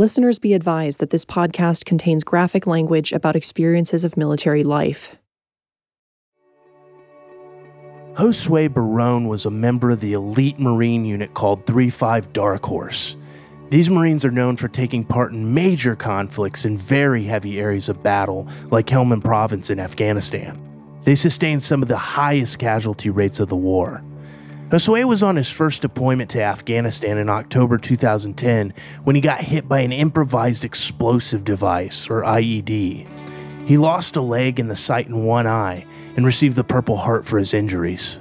Listeners be advised that this podcast contains graphic language about experiences of military life. Josue Barron was a member of the elite Marine unit called 35 Dark Horse. These Marines are known for taking part in major conflicts in very heavy areas of battle, like Helmand Province in Afghanistan. They sustained some of the highest casualty rates of the war. Josue was on his first deployment to Afghanistan in October 2010 when he got hit by an improvised explosive device, or IED. He lost a leg and the sight in one eye and received the Purple Heart for his injuries.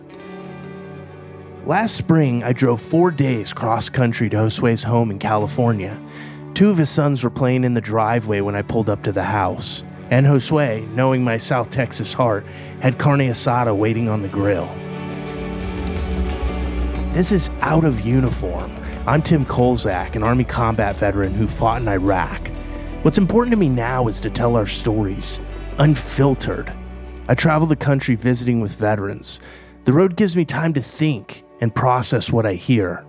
Last spring, I drove four days cross country to Josue's home in California. Two of his sons were playing in the driveway when I pulled up to the house, and Josue, knowing my South Texas heart, had carne asada waiting on the grill. This is out of uniform. I'm Tim Kolzak, an Army combat veteran who fought in Iraq. What's important to me now is to tell our stories, unfiltered. I travel the country visiting with veterans. The road gives me time to think and process what I hear.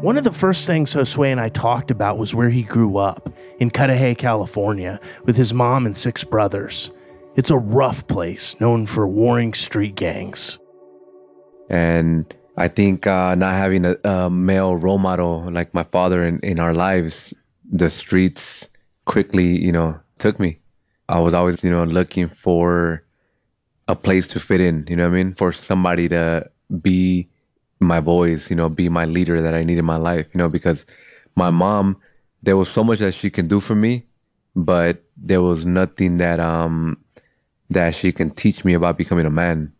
One of the first things Josue and I talked about was where he grew up, in Cudahy, California, with his mom and six brothers. It's a rough place, known for warring street gangs. And I think uh, not having a, a, male role model like my father in, in our lives, the streets quickly, you know, took me. I was always, you know, looking for a place to fit in, you know what I mean? For somebody to be my voice, you know, be my leader that I need in my life, you know, because my mom, there was so much that she can do for me, but there was nothing that um that she can teach me about becoming a man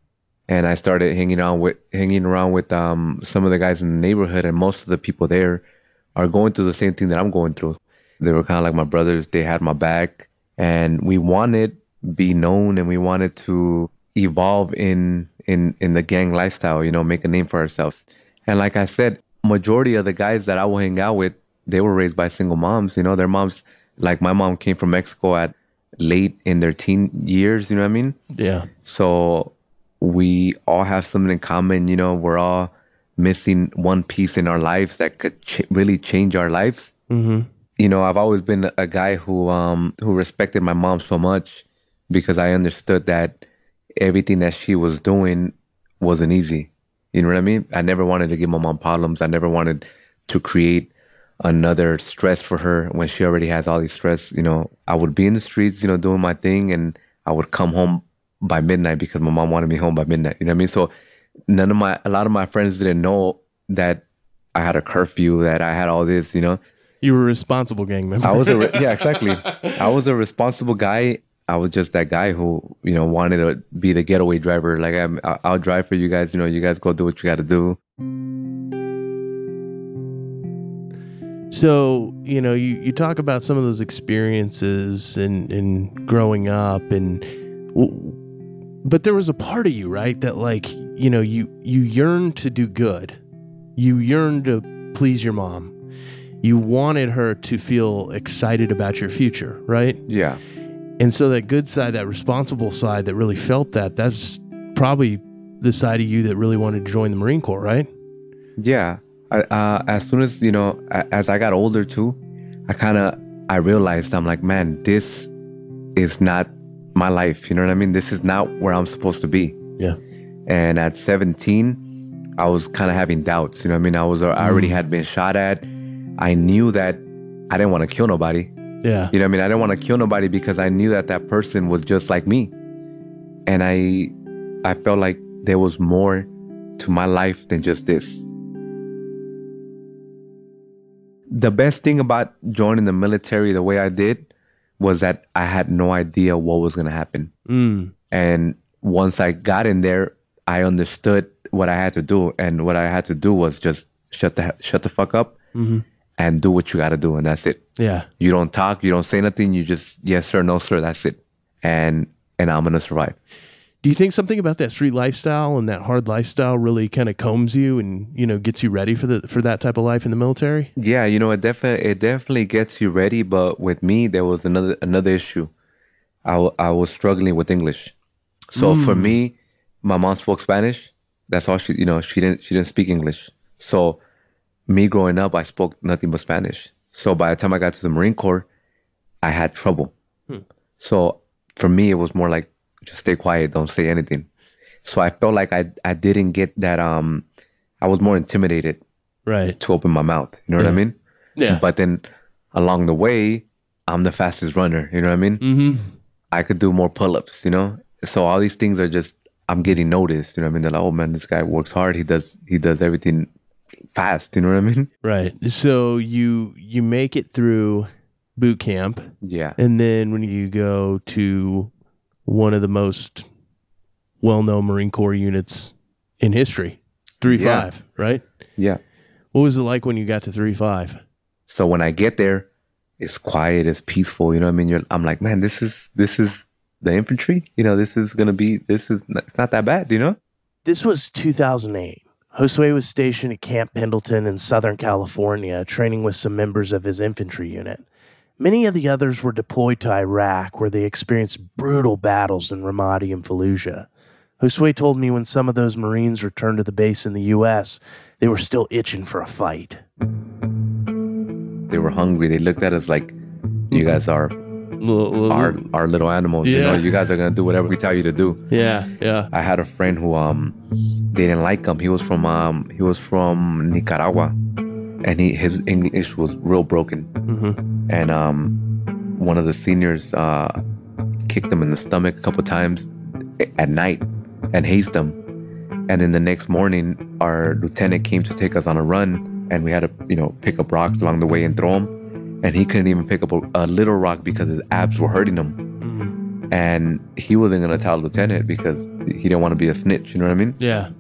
and I started hanging on with hanging around with um, some of the guys in the neighborhood, and most of the people there are going through the same thing that I'm going through. They were kind of like my brothers. They had my back, and we wanted to be known, and we wanted to evolve in in in the gang lifestyle. You know, make a name for ourselves. And like I said, majority of the guys that I will hang out with, they were raised by single moms. You know, their moms, like my mom, came from Mexico at late in their teen years. You know what I mean? Yeah. So we all have something in common. You know, we're all missing one piece in our lives that could ch- really change our lives. Mm-hmm. You know, I've always been a guy who um who respected my mom so much because I understood that everything that she was doing wasn't easy. You know what I mean? I never wanted to give my mom problems. I never wanted to create another stress for her when she already has all these stress. You know, I would be in the streets, you know, doing my thing, and I would come home by midnight because my mom wanted me home by midnight. You know what I mean? So none of my, a lot of my friends didn't know that I had a curfew, that I had all this, you know. You were a responsible gang member. I was a, yeah, exactly. I was a responsible guy. I was just that guy who, you know, wanted to be the getaway driver. Like, I'm, I'll drive for you guys. You know, you guys go do what you got to do. So, you know, you, you talk about some of those experiences and, and growing up and but there was a part of you, right, that like, you know, you you yearned to do good. You yearned to please your mom. You wanted her to feel excited about your future, right? Yeah. And so that good side, that responsible side that really felt that, that's probably the side of you that really wanted to join the Marine Corps, right? Yeah. I, uh, as soon as, you know, as I got older too, I kind of, I realized I'm like, man, this is not my life. You know what I mean? This is not where I'm supposed to be. Yeah. And at 17, I was kind of having doubts. You know what I mean? I was, I already mm. had been shot at. I knew that I didn't want to kill nobody. Yeah. You know what I mean? I didn't want to kill nobody because I knew that that person was just like me. And I, I felt like there was more to my life than just this. The best thing about joining the military the way I did was that I had no idea what was going to happen. Mm. And once I got in there, I understood what I had to do, and what I had to do was just shut the shut the fuck up mm-hmm. and do what you got to do, and that's it. Yeah, you don't talk, you don't say nothing, you just yes sir, no sir, that's it, and and I'm gonna survive. Do you think something about that street lifestyle and that hard lifestyle really kind of combs you and you know gets you ready for the for that type of life in the military? Yeah, you know it definitely it definitely gets you ready. But with me, there was another another issue. I, I was struggling with English, so mm. for me, my mom spoke Spanish. That's all she you know she didn't she didn't speak English. So me growing up, I spoke nothing but Spanish. So by the time I got to the Marine Corps, I had trouble. So for me, it was more like just stay quiet, don't say anything. So I felt like I I didn't get that. Um, I was more intimidated Right. to open my mouth. You know what I mean? Yeah. But then along the way, I'm the fastest runner. You know what I mean? mm-hmm. I could do more pull-ups. You know, so all these things are just I'm getting noticed. You know what I mean? They're like, oh man, this guy works hard. He does he does everything fast. You know what I mean? Right. So you you make it through boot camp, Yeah. and then when you go to one of the most well-known Marine Corps units in history, three Yeah. five, right? Yeah. What was it like when you got to three five? So when I get there, it's quiet, it's peaceful. You know what I mean? You're, I'm like, man, this is this is the infantry. You know, this is gonna be this is it's not that bad. You know? This was 2008. Josue was stationed at Camp Pendleton in Southern California, training with some members of his infantry unit. Many of the others were deployed to Iraq, where they experienced brutal battles in Ramadi and Fallujah. Josue told me when some of those Marines returned to the base in the U.S., they were still itching for a fight. They were hungry. They looked at us like, you guys are our our little animals. You know, you guys are gonna do whatever we tell you to do. Yeah, yeah. I had a friend who um they didn't like him. He was from um he was from Nicaragua, and he his English was real broken. hmm And um one of the seniors uh kicked him in the stomach a couple times at night and hazed him. And then the next morning, our lieutenant came to take us on a run, and we had to you know pick up rocks along the way and throw them. And he couldn't even pick up a, a little rock because his abs were hurting him and he wasn't gonna tell the lieutenant because he didn't want to be a snitch you know what i mean Yeah.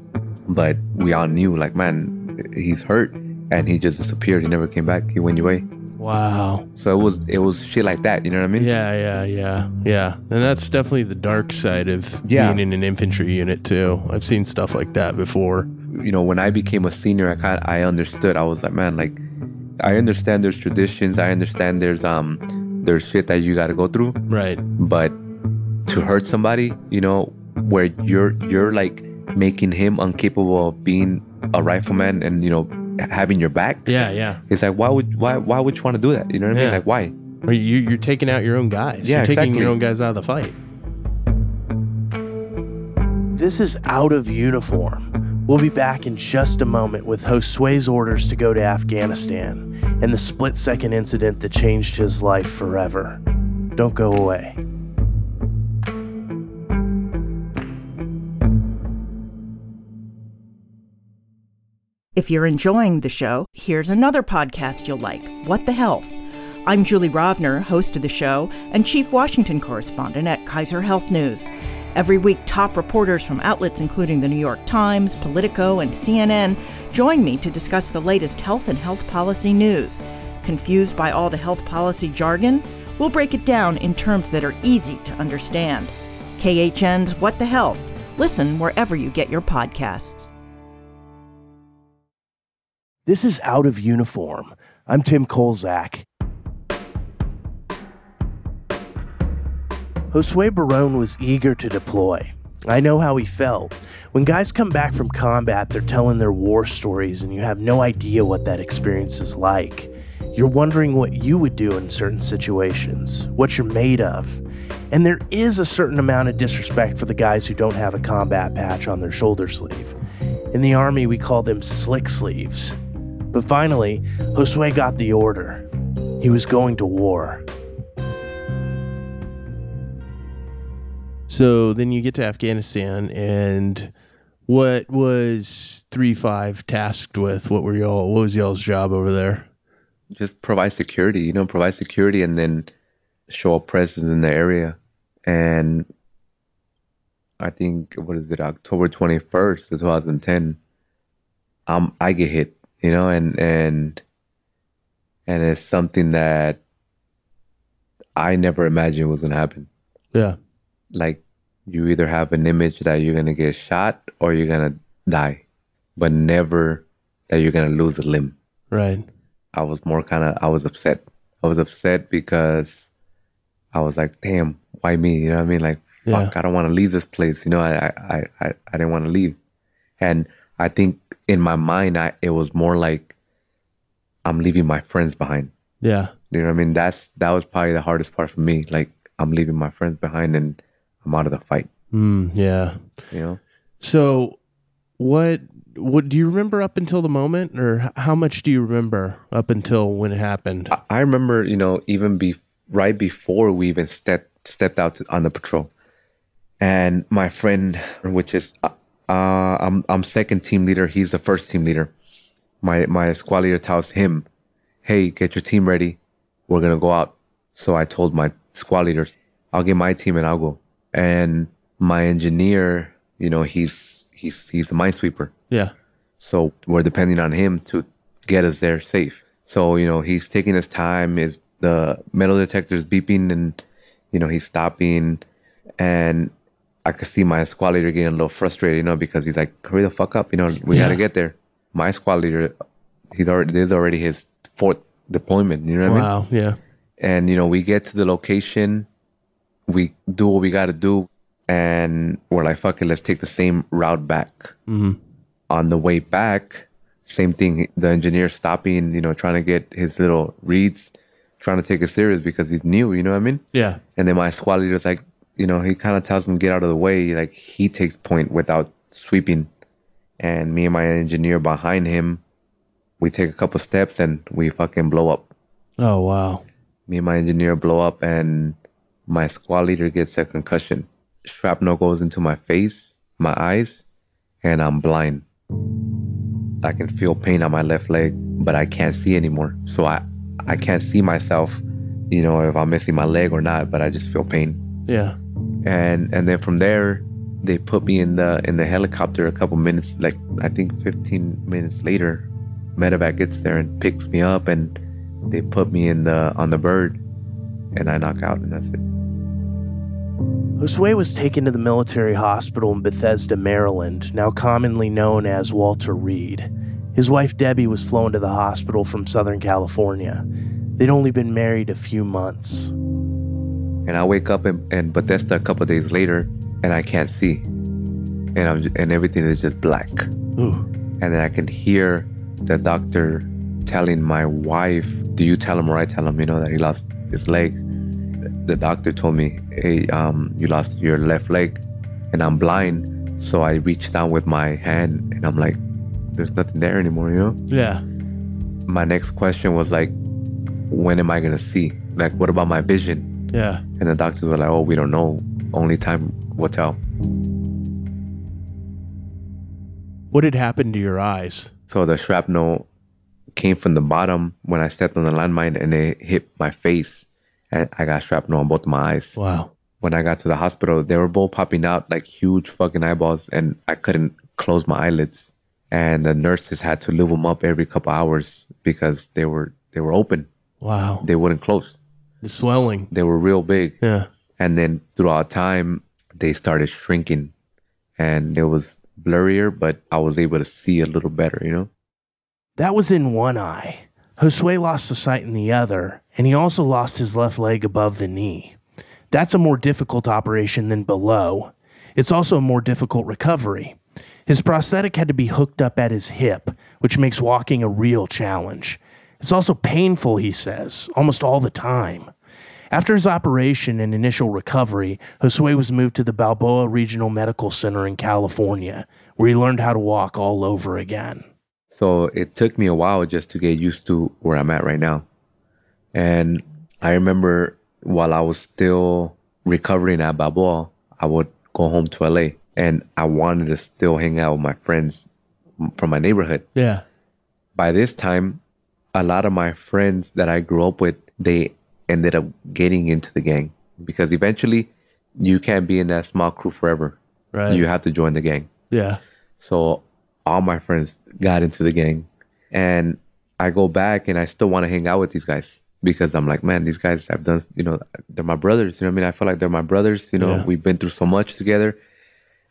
but we all knew like man he's hurt and he just disappeared he never came back he went away Wow. so it was it was shit like that you know what i mean Yeah, yeah, yeah, yeah. And that's definitely the dark side of Yeah. being in an infantry unit too. I've seen stuff like that before. you know when i became a senior i kind i understood i was like man like i understand there's traditions i understand there's um there's shit that you got to go through Right. but to hurt somebody you know where you're you're like making him incapable of being a rifleman and you know having your back Yeah, yeah. it's like why would why why would you want to do that you know what i mean Yeah. like why Or you, you're taking out your own guys. Yeah, you're taking exactly. your own guys out of the fight. This is out of uniform. We'll be back in just a moment with Josue's orders to go to Afghanistan and the split second incident that changed his life forever. Don't go away. If you're enjoying the show, here's another podcast you'll like What the Health. I'm Julie Rovner, host of the show and chief Washington correspondent at Kaiser Health News. Every week, top reporters from outlets including the New York Times, Politico, and CNN join me to discuss the latest health and health policy news. Confused by all the health policy jargon? We'll break it down in terms that are easy to understand. KHN's What the Health. Listen wherever you get your podcasts. This is Out of Uniform. I'm Tim Kolzak. Josue Barron was eager to deploy. I know how he felt. When guys come back from combat, they're telling their war stories, and you have no idea what that experience is like. You're wondering what you would do in certain situations, what you're made of. And there is a certain amount of disrespect for the guys who don't have a combat patch on their shoulder sleeve. In the Army, we call them slick sleeves. But finally, Josue got the order. He was going to war. So then you get to Afghanistan, and what was three five tasked with? What were y'all? What was y'all's job over there? just provide security you know provide security and then show a presence in the area and i think what is it october 21st 2010 um i get hit you know and and and it's something that i never imagined was gonna happen Yeah, like you either have an image that you're gonna get shot or you're gonna die but never that you're gonna lose a limb right. I was more kind of I was upset. I was upset because I was like, damn, why me? You know what I mean? Like, Yeah. fuck, I don't want to leave this place. You know, I I I, I didn't want to leave, and I think in my mind, I it was more like I'm leaving my friends behind. Yeah. You know what I mean? That's that was probably the hardest part for me. Like I'm leaving my friends behind and I'm out of the fight. Mm, yeah. You know? So, what what do you remember up until the moment, or how much do you remember up until when it happened? I, I remember, you know, even be right before we even stepped stepped out to, on the patrol, and my friend, which is uh, I'm I'm second team leader. He's the first team leader. My my squad leader tells him, "Hey, get your team ready. We're gonna go out." So I told my squad leaders, "I'll get my team and I'll go." And my engineer, you know, he's he's he's a minesweeper. Yeah. So we're depending on him to get us there safe. So, you know, he's taking his time, is the metal detector's beeping and, you know, he's stopping. And I could see my squad leader getting a little frustrated, you know, because he's like, hurry the fuck up, you know, we Yeah. gotta get there. My squad leader, he's already, this is already his fourth deployment, you know what I mean? Wow. Yeah. and you know we get to the location we do what we got to do and we're like fuck it let's take the same route back Mhm. on the way back same thing the engineer stopping you know trying to get his little reads trying to take it serious because he's new you know what i mean Yeah. and then my squad leader's like you know he kind of tells him get out of the way like he takes point without sweeping and me and my engineer behind him we take a couple steps and we fucking blow up Oh wow. me and my engineer blow up and my squad leader gets a concussion. Shrapnel goes into my face, my eyes, and I'm blind. I can feel pain on my left leg, but I can't see anymore. So I, I can't see myself, you know, if I'm missing my leg or not, but I just feel pain. Yeah. And and then from there, they put me in the in the helicopter a couple minutes, like I think 15 minutes later, medevac gets there and picks me up and they put me in the on the bird and I knock out and that's it. Josue was taken to the military hospital in Bethesda, Maryland, now commonly known as Walter Reed. His wife Debbie was flown to the hospital from Southern California. They'd only been married a few months. And I wake up in, in Bethesda a couple days later and I can't see. And I'm and everything is just black. Ooh. And then I can hear the doctor telling my wife, Do you tell him or I tell him, you know, that he lost his leg? The doctor told me, Hey, um, you lost your left leg and I'm blind. So I reached down with my hand and I'm like, There's nothing there anymore, you know? Yeah. My next question was like, When am I gonna see? Like, what about my vision? Yeah. And the doctors were like, Oh, we don't know. Only time will tell. What had happened to your eyes? So the shrapnel came from the bottom when I stepped on the landmine and it hit my face. And I got shrapnel on both my eyes. Wow. When I got to the hospital, they were both popping out like huge fucking eyeballs and I couldn't close my eyelids. And the nurses had to live them up every couple hours because they were they were open. Wow. They wouldn't close. The swelling. They were real big. Yeah. And then throughout time, they started shrinking and it was blurrier, but I was able to see a little better, you know? That was in one eye. Josue lost the sight in the other, and he also lost his left leg above the knee. That's a more difficult operation than below. It's also a more difficult recovery. His prosthetic had to be hooked up at his hip, which makes walking a real challenge. It's also painful, he says, almost all the time. After his operation and initial recovery, Josue was moved to the Balboa Regional Medical Center in California, where he learned how to walk all over again. So it took me a while just to get used to where I'm at right now. And I remember while I was still recovering at Balboa, I would go home to LA and I wanted to still hang out with my friends from my neighborhood. Yeah. By this time, a lot of my friends that I grew up with, they ended up getting into the gang because eventually you can't be in that small crew forever. Right. You have to join the gang. Yeah. So all my friends got into the gang. And I go back and I still want to hang out with these guys because I'm like, man, these guys have done, you know, they're my brothers. You know what I mean? I feel like they're my brothers. You know, Yeah. we've been through so much together.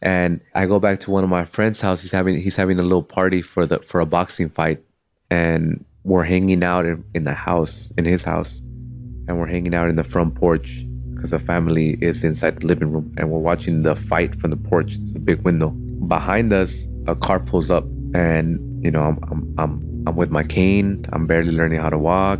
And I go back to one of my friends' house. He's having he's having a little party for the for a boxing fight, and we're hanging out in, in the house in his house, and we're hanging out in the front porch because the family is inside the living room, and we're watching the fight from the porch. It's a big window behind us. A car pulls up, and you know I'm I'm, I'm I'm with my cane. I'm barely learning how to walk.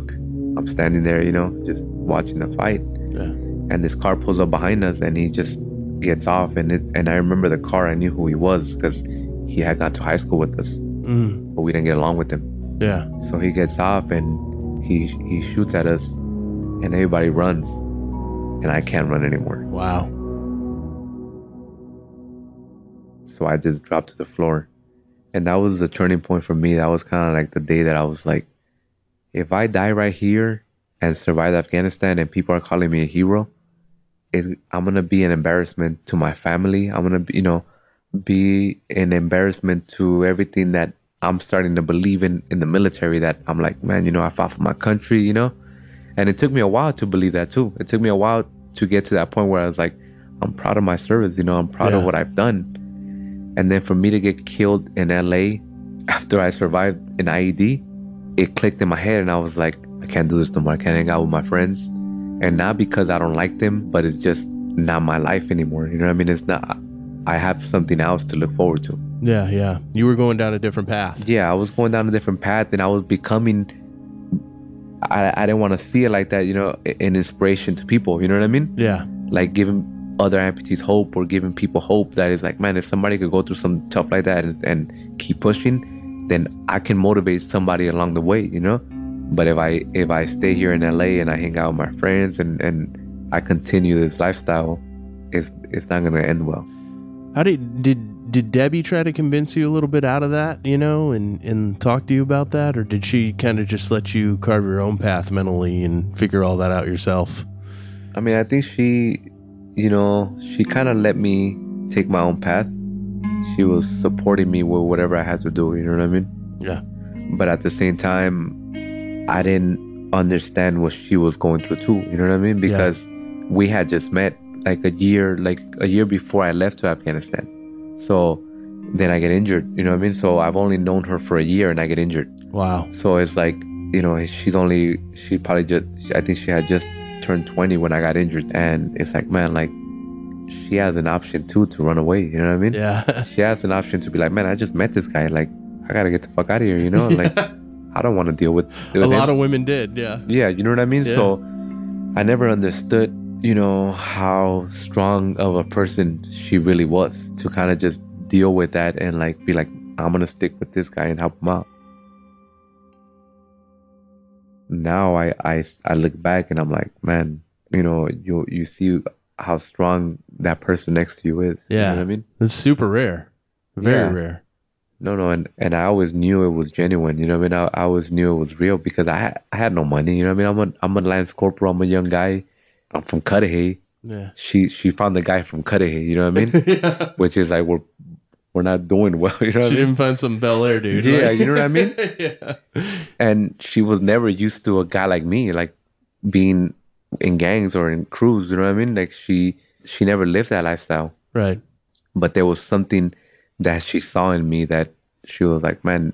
I'm standing there, you know, just watching the fight. Yeah. And this car pulls up behind us, and he just gets off. And it, and I remember the car. I knew who he was because he had gone to high school with us, Mm. but we didn't get along with him. Yeah. So he gets off and he he shoots at us, and everybody runs, and I can't run anymore. Wow. So I just dropped to the floor. And that was the turning point for me. That was kind of like the day that I was like, if I die right here and survive Afghanistan and people are calling me a hero, it, I'm going to be an embarrassment to my family. I'm going to, you know, be an embarrassment to everything that I'm starting to believe in in the military that I'm like, man, you know, I fought for my country, you know? And it took me a while to believe that too. It took me a while to get to that point where I was like, I'm proud of my service, you know, I'm proud of what I've done. And then for me to get killed in LA after I survived an IED, it clicked in my head and I was like, I can't do this no more. I can't hang out with my friends. And not because I don't like them, but it's just not my life anymore. You know what I mean? It's not, I have something else to look forward to. Yeah. Yeah. You were going down a different path. Yeah, I was going down a different path and I was becoming, I, I didn't want to see it like that, you know, an inspiration to people. You know what I mean? Yeah. like giving other amputees hope or giving people hope that is like man if somebody could go through some tough like that and, and keep pushing then i can motivate somebody along the way you know but if i if i stay here in la and i hang out with my friends and and i continue this lifestyle it's it's not gonna end well How did did did Debbie try to convince you a little bit out of that, you know, and and talk to you about that, or did she kind of just let you carve your own path mentally and figure all that out yourself? i mean i think she you know she kind of let me take my own path she was supporting me with whatever i had to do you know what i mean Yeah. but at the same time i didn't understand what she was going through too you know what i mean Yeah. because we had just met like a year like a year before i left to afghanistan so then i get injured you know what i mean so i've only known her for a year and i get injured Wow. so it's like you know she's only she probably just i think she had just turned 20 when i got injured and it's like man like she has an option too to run away you know what i mean Yeah. she has an option to be like, man, I just met this guy. Like, I gotta get the fuck out of here, you know? Like, I don't want to deal with, a with lot of women did. Yeah. yeah, you know what I mean? Yeah. So, I never understood, you know, how strong of a person she really was to kind of just deal with that and like be like, I'm gonna stick with this guy and help him out. Now I I I look back and I'm like, man, you know, you you see how strong that person next to you is. You know Yeah. what I mean? It's super rare. Very Yeah. rare. No, no, and, and I always knew it was genuine. You know what I mean? I, I always knew it was real because I had, I had no money. You know what I mean? I'm a I'm a lance corporal. I'm a young guy. I'm from Cudahy. Yeah. She she found the guy from Cudahy. You know what I mean? yeah. Which is like we're we're not doing well. You know what She I mean? didn't find some Bel Air dude. Yeah, Like- you know what I mean? yeah. And she was never used to a guy like me, like being in gangs or in crews. You know what I mean? Like she she never lived that lifestyle. Right. but there was something that she saw in me that she was like, man,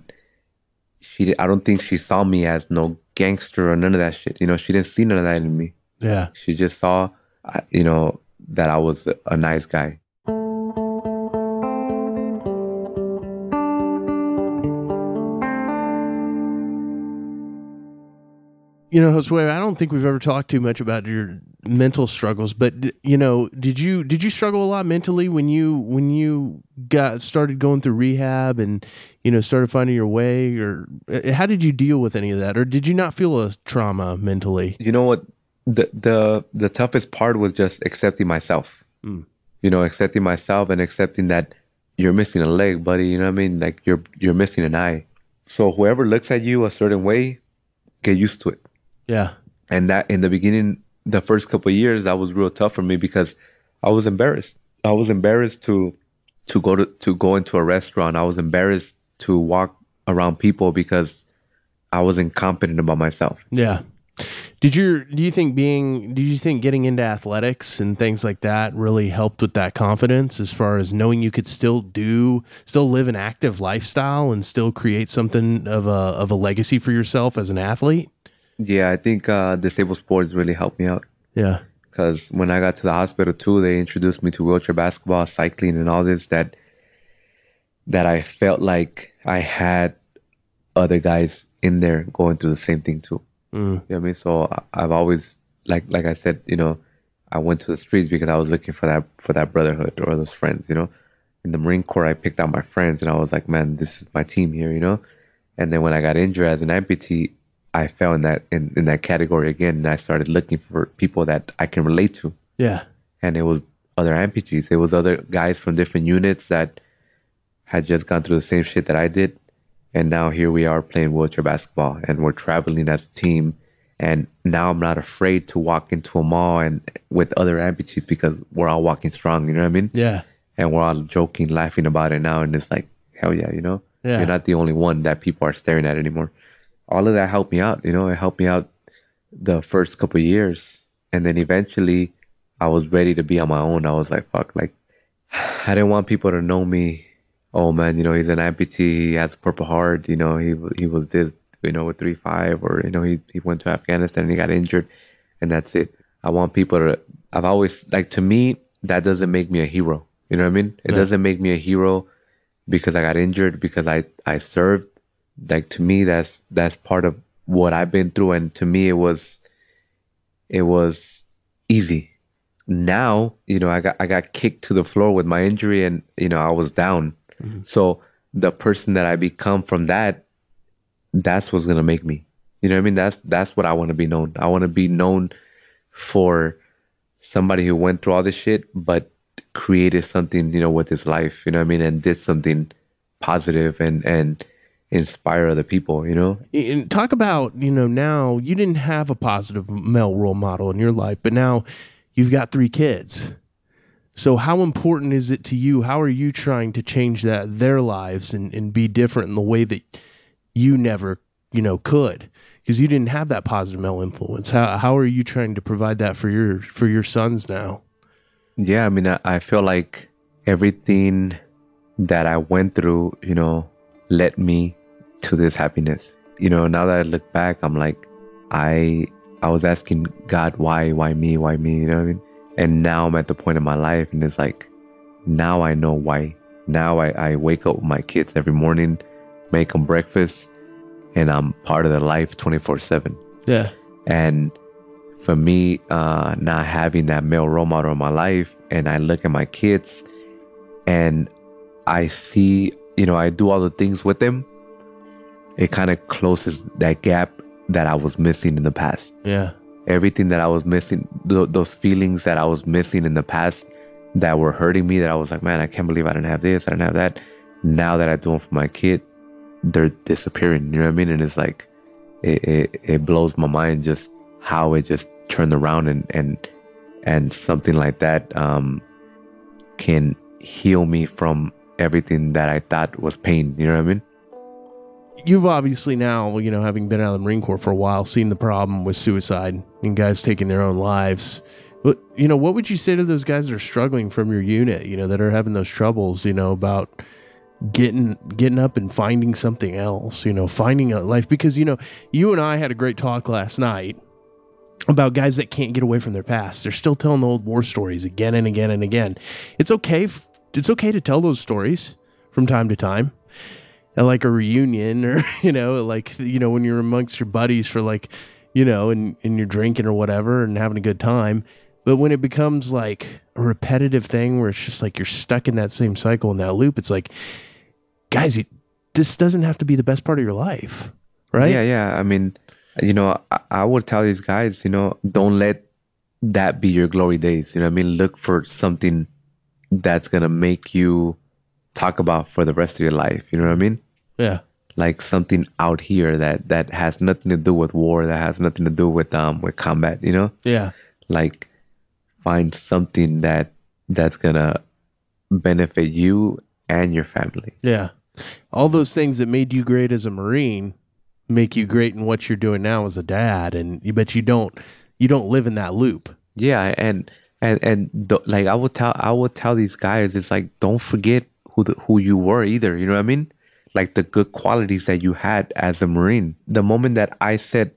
she I don't think she saw me as no gangster or none of that shit. You know, she didn't see none of that in me. Yeah. She just saw, you know, that I was a, a nice guy. You know, Josue, I don't think we've ever talked too much about your mental struggles, but you know, did you did you struggle a lot mentally when you when you got started going through rehab and you know started finding your way, or uh, how did you deal with any of that, or did you not feel a trauma mentally? You know what? The the the toughest part was just accepting myself. Mm. You know, accepting myself and accepting that you're missing a leg, buddy. You know what I mean? Like you're you're missing an eye. So whoever looks at you a certain way, get used to it. Yeah, and that in the beginning the first couple of years that was real tough for me because i was embarrassed i was embarrassed to to go to to go into a restaurant i was embarrassed to walk around people because i wasn't confident about myself yeah. Did you do you think being do you think getting into athletics and things like that really helped with that confidence as far as knowing you could still do still live an active lifestyle and still create something of a of a legacy for yourself as an athlete? yeah i think uh disabled sports really helped me out Yeah. because when i got to the hospital too they introduced me to wheelchair basketball cycling and all this that that i felt like i had other guys in there going through the same thing too. Mm. You know I mean? So I've always like like I said, you know, I went to the streets because I was looking for that for that brotherhood or those friends, you know. In the Marine Corps I picked out my friends and I was like, man, this is my team here, you know? And then when I got injured as an amputee, I fell in that in, in that category again and I started looking for people that I can relate to. Yeah. And it was other amputees. It was other guys from different units that had just gone through the same shit that I did. And now here we are playing wheelchair basketball and we're traveling as a team. And now I'm not afraid to walk into a mall and with other amputees because we're all walking strong, you know what I mean? Yeah. And we're all joking, laughing about it now. And it's like, hell yeah, you know? Yeah. You're not the only one that people are staring at anymore. All of that helped me out, you know, it helped me out the first couple of years. And then eventually I was ready to be on my own. I was like, fuck, like I didn't want people to know me. Oh man, you know, he's an amputee, he has a purple heart, you know, he he was this, you know, with three five or you know, he, he went to Afghanistan and he got injured and that's it. I want people to I've always like to me, that doesn't make me a hero. You know what I mean? It Yeah. doesn't make me a hero because I got injured, because I, I served. Like to me that's that's part of what I've been through and to me it was it was easy. Now, you know, I got I got kicked to the floor with my injury and you know, I was down. Mm-hmm. So the person that I become from that, that's what's gonna make me. You know what I mean? That's that's what I want to be known. I want to be known for somebody who went through all this shit, but created something, you know, with his life. You know what I mean? And did something positive and and inspire other people. You know? And talk about, you know, now you didn't have a positive male role model in your life, but now you've got three kids. So how important is it to you? How are you trying to change that their lives and, and be different in the way that you never, you know, could? Because you didn't have that positive male influence. How how are you trying to provide that for your for your sons now? Yeah, I mean, I, I feel like everything that I went through, you know, led me to this happiness. You know, now that I look back, I'm like, I I was asking God, why, why me, why me? You know what I mean? And now I'm at the point in my life, and it's like, now I know why. Now I, I wake up with my kids every morning, make them breakfast, and I'm part of their life 24 7. Yeah. And for me, uh, not having that male role model in my life, and I look at my kids and I see, you know, I do all the things with them, it kind of closes that gap that I was missing in the past. Yeah. Everything that I was missing, th- those feelings that I was missing in the past that were hurting me, that I was like, man, I can't believe I didn't have this, I didn't have that. Now that I do them for my kid, they're disappearing. You know what I mean? And it's like, it, it, it blows my mind just how it just turned around and and and something like that um can heal me from everything that I thought was pain. You know what I mean? You've obviously now, you know, having been out of the Marine Corps for a while, seen the problem with suicide and guys taking their own lives. But you know, what would you say to those guys that are struggling from your unit? You know, that are having those troubles. You know, about getting getting up and finding something else. You know, finding a life because you know, you and I had a great talk last night about guys that can't get away from their past. They're still telling the old war stories again and again and again. It's okay. f- It's okay to tell those stories from time to time at like a reunion or you know like you know when you're amongst your buddies for like you know and, and you're drinking or whatever and having a good time but when it becomes like a repetitive thing where it's just like you're stuck in that same cycle in that loop it's like guys you, this doesn't have to be the best part of your life right Yeah, yeah. I mean, you know, I, I would tell these guys, you know, don't let that be your glory days. You know I mean? Look for something that's gonna make you talk about for the rest of your life. You know what I mean? yeah Like something out here that that has nothing to do with war, that has nothing to do with um with combat. You know? yeah like find something that that's gonna benefit you and your family yeah all those things that made you great as a marine make you great in what you're doing now as a dad and you bet you don't you don't live in that loop yeah and and and like i will tell i will tell these guys it's like don't forget who the, who you were either you know what i mean like the good qualities that you had as a marine the moment that i said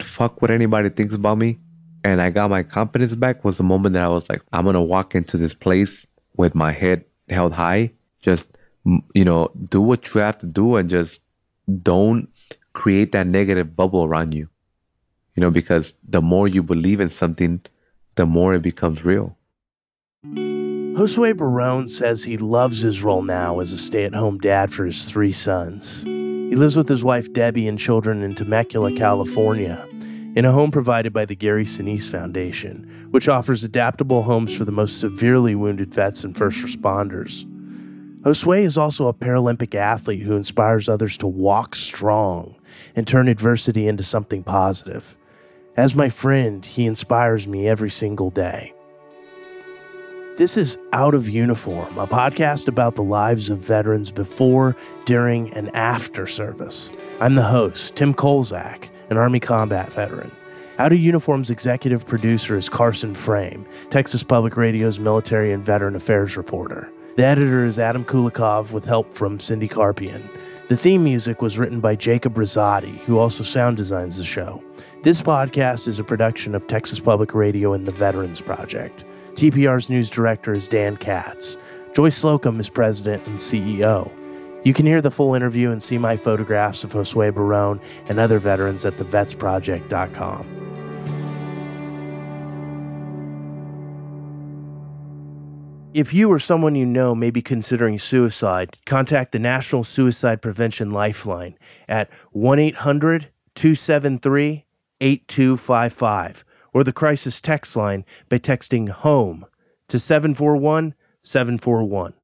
fuck what anybody thinks about me and i got my confidence back was the moment that i was like i'm gonna walk into this place with my head held high just you know do what you have to do and just don't create that negative bubble around you. You know, because the more you believe in something, the more it becomes real. Josue Barron says he loves his role now as a stay at home dad for his three sons. He lives with his wife Debbie and children in Temecula, California, in a home provided by the Gary Sinise Foundation, which offers adaptable homes for the most severely wounded vets and first responders. Josue is also a Paralympic athlete who inspires others to walk strong and turn adversity into something positive. As my friend, he inspires me every single day. This is Out of Uniform, a podcast about the lives of veterans before, during, and after service. I'm the host, Tim Kolzak, an Army combat veteran. Out of Uniform's executive producer is Carson Frame, Texas Public Radio's military and veteran affairs reporter. The editor is Adam Kulikov with help from Cindy Carpian. The theme music was written by Jacob Rosati, who also sound designs the show. This podcast is a production of Texas Public Radio and the Veterans Project. TPR's news director is Dan Katz. Joyce Slocum is president and CEO. You can hear the full interview and see my photographs of Josue Barron and other veterans at thevetsproject.com. If you or someone you know may be considering suicide, contact the National Suicide Prevention Lifeline at 1 800 273 8255 or the crisis text line by texting HOME to 741 741.